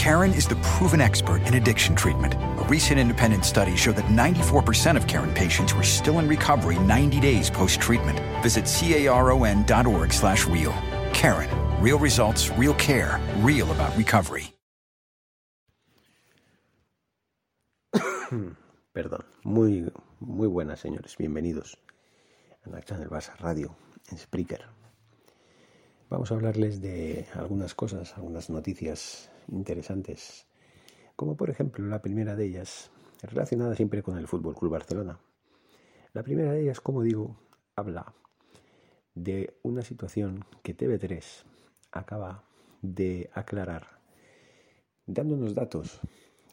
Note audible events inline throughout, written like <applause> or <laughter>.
Karen is the proven expert in addiction treatment. A recent independent study showed that 94% of Karen patients were still in recovery 90 days post-treatment. Visit caron.org slash real. Karen. Real results, real care, real about recovery. <coughs> Perdón. Muy, muy buenas, señores. Bienvenidos a la Channel Barça Radio en Spreaker. Vamos a hablarles de algunas cosas, algunas noticias interesantes, como por ejemplo la primera de ellas, relacionada siempre con el Fútbol Club Barcelona. La primera de ellas, como digo, habla de una situación que TV3 acaba de aclarar, dando unos datos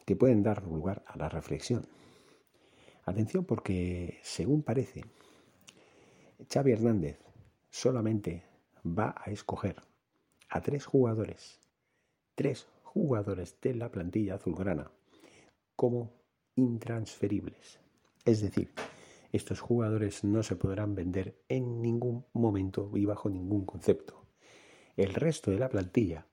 que pueden dar lugar a la reflexión. Atención porque, según parece, Xavi Hernández solamente va a escoger a tres jugadores, tres jugadores de la plantilla azulgrana como intransferibles. Es decir, estos jugadores no se podrán vender en ningún momento y bajo ningún concepto. El resto de la plantilla,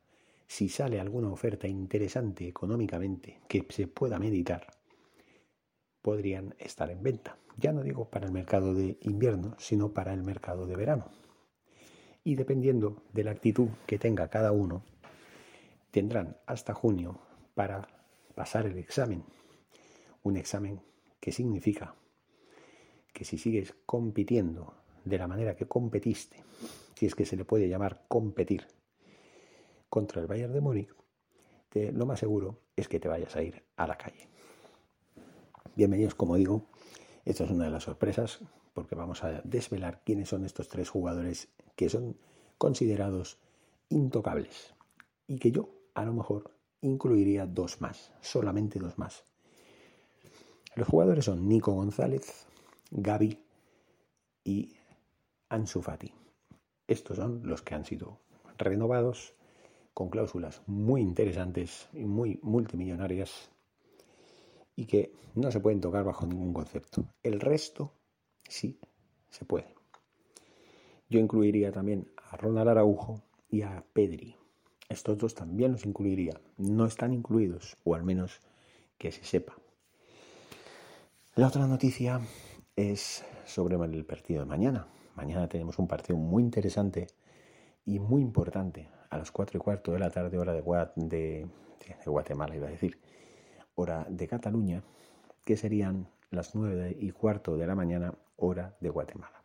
si sale alguna oferta interesante económicamente que se pueda meditar, podrían estar en venta. Ya no digo para el mercado de invierno, sino para el mercado de verano. Y dependiendo de la actitud que tenga cada uno, tendrán hasta junio para pasar el examen. Un examen que significa que si sigues compitiendo de la manera que competiste, si es que se le puede llamar competir contra el Bayern de Múnich, lo más seguro es que te vayas a ir a la calle. Bienvenidos, como digo, esto es una de las sorpresas porque vamos a desvelar quiénes son estos tres jugadores que son considerados intocables y que yo a lo mejor incluiría dos más, solamente dos más. Los jugadores son Nico González, Gaby y Ansu Fati. Estos son los que han sido renovados con cláusulas muy interesantes y muy multimillonarias y que no se pueden tocar bajo ningún concepto. El resto sí se puede. Yo incluiría también a Ronald Araujo y a Pedri. Estos dos también los incluiría. No están incluidos, o al menos que se sepa. La otra noticia es sobre el partido de mañana. Mañana tenemos un partido muy interesante y muy importante a las 4 y cuarto de la tarde, hora de, de, Guatemala, iba a decir, hora de Cataluña, que serían las 9 y cuarto de la mañana, hora de Guatemala.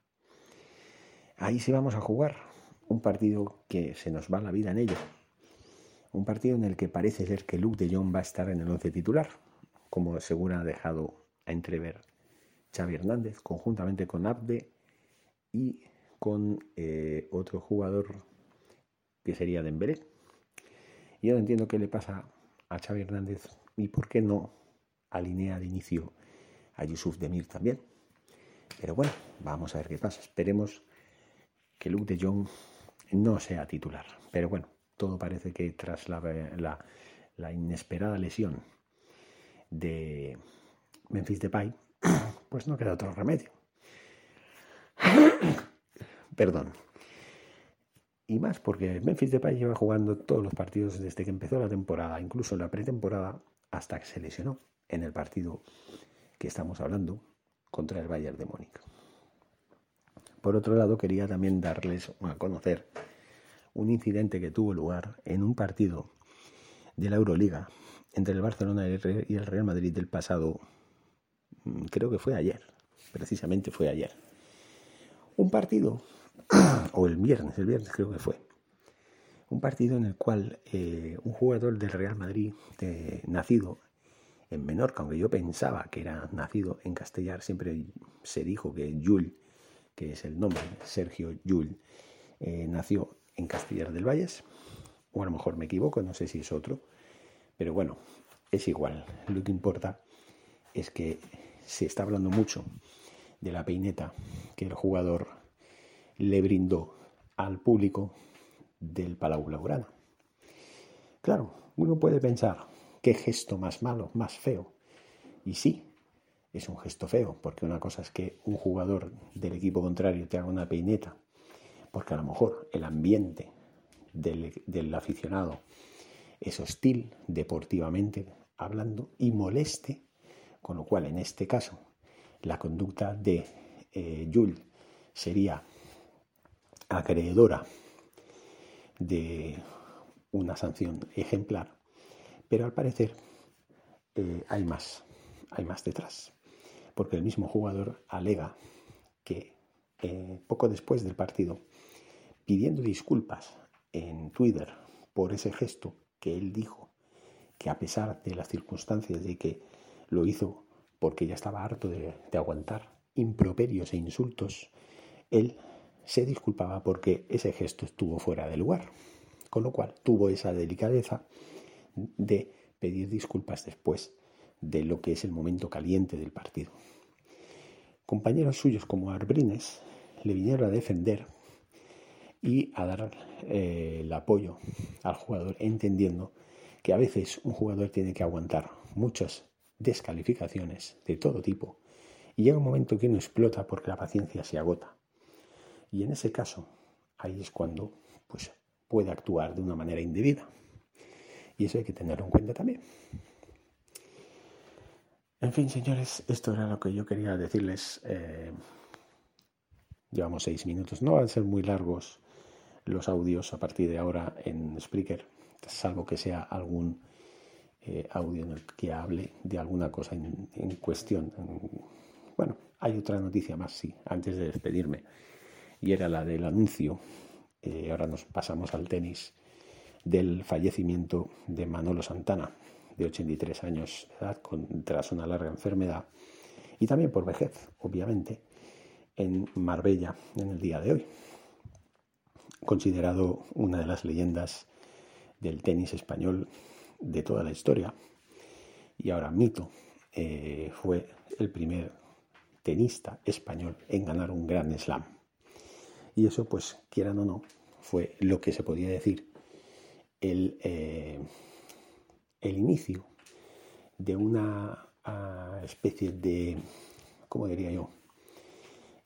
Ahí sí vamos a jugar un partido que se nos va la vida en ello. Un partido en el que parece ser que Luke de Jong va a estar en el once titular, como según ha dejado a entrever Xavi Hernández, conjuntamente con Abde y con eh, otro jugador que sería Dembélé. Yo no entiendo qué le pasa a Xavi Hernández y por qué no alinea de inicio a Yusuf Demir también. Pero bueno, vamos a ver qué pasa. Esperemos que Luke de Jong no sea titular. Pero bueno, todo parece que tras la, inesperada lesión de Memphis Depay, <clears throat> pues no queda otro remedio. <clears throat> Perdón. Y más porque Memphis Depay lleva jugando todos los partidos desde que empezó la temporada, incluso la pretemporada, hasta que se lesionó en el partido que estamos hablando contra el Bayern de Múnich. Por otro lado, quería también darles a conocer un incidente que tuvo lugar en un partido de la Euroliga entre el Barcelona y el Real Madrid del pasado Mm, creo que fue ayer, precisamente fue ayer. Un partido, <clears throat> o el viernes, el viernes creo que fue, un partido en el cual eh, un jugador del Real Madrid, nacido en Menorca, aunque yo pensaba que era nacido en Castellar, siempre se dijo que Yul, que es el nombre, Sergio Yul, eh, nació en Castellar del Valles, o a lo mejor me equivoco, no sé si es otro, Pero bueno, es igual. Lo que importa es que se está hablando mucho de la peineta que el jugador le brindó al público del Palau Blaugrana. Claro, uno puede pensar, qué gesto más malo, más feo. Y sí, es un gesto feo, porque una cosa es que un jugador del equipo contrario te haga una peineta, porque a lo mejor el ambiente del, aficionado es hostil deportivamente hablando y moleste, con lo cual en este caso la conducta de eh, sería acreedora de una sanción ejemplar, pero al parecer eh, hay más, hay más detrás, porque el mismo jugador alega que eh, poco después del partido, pidiendo disculpas en Twitter por ese gesto que él dijo, que a pesar de las circunstancias de que lo hizo porque ya estaba harto de, aguantar improperios e insultos, él se disculpaba porque ese gesto estuvo fuera de lugar, con lo cual tuvo esa delicadeza de pedir disculpas después de lo que es el momento caliente del partido. Compañeros suyos como Arbrines le vinieron a defender y a dar eh, el apoyo al jugador, entendiendo que a veces un jugador tiene que aguantar muchas descalificaciones de todo tipo y llega un momento que uno explota porque la paciencia se agota. Y en ese caso, ahí es cuando pues, puede actuar de una manera indebida. Y eso hay que tenerlo en cuenta también. En fin, señores, esto era lo que yo quería decirles. Eh, llevamos seis minutos. No van a ser muy largos los audios a partir de ahora en Spreaker, salvo que sea algún eh, audio en el que hable de alguna cosa en, cuestión. Bueno, hay otra noticia más, sí, antes de despedirme y era la del anuncio, eh, ahora nos pasamos al tenis, del fallecimiento de Manolo Santana, de 83 años de edad, tras una larga enfermedad, y también por vejez, obviamente, en Marbella en el día de hoy. Considerado una de las leyendas del tenis español de toda la historia, y ahora mito, eh, fue el primer tenista español en ganar un gran slam. Y eso, pues, quieran o no, fue lo que se podía decir el, eh, el inicio de una ah, especie de, ¿cómo diría yo?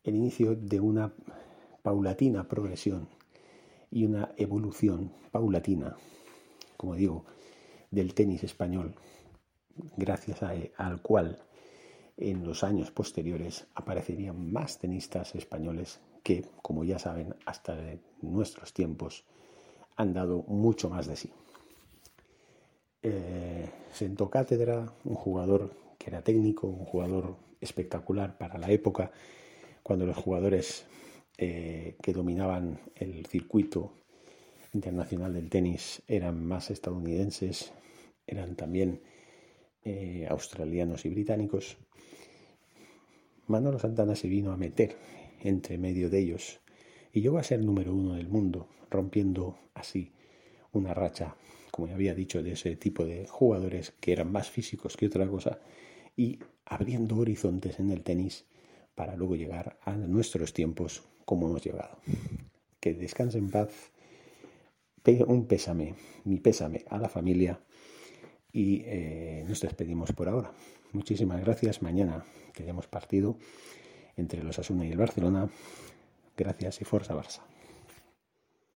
El inicio de una paulatina progresión y una evolución paulatina, como digo, del tenis español, gracias al cual en los años posteriores aparecerían más tenistas españoles que, como ya saben, hasta nuestros tiempos han dado mucho más de sí. Eh, sentó cátedra, un jugador que era técnico, un jugador espectacular para la época, cuando los jugadores eh, que dominaban el circuito internacional del tenis eran más estadounidenses, eran también eh, australianos y británicos. Manolo Santana se vino a meter entre medio de ellos y llegó a ser número uno del mundo, rompiendo así una racha, como ya había dicho, de ese tipo de jugadores que eran más físicos que otra cosa y abriendo horizontes en el tenis para luego llegar a nuestros tiempos como hemos llegado. Que descanse en paz, un pésame, mi pésame a la familia y eh, nos despedimos por ahora. Muchísimas gracias. Mañana queremos partido entre los Asuna y el Barcelona. Gracias y fuerza Barça.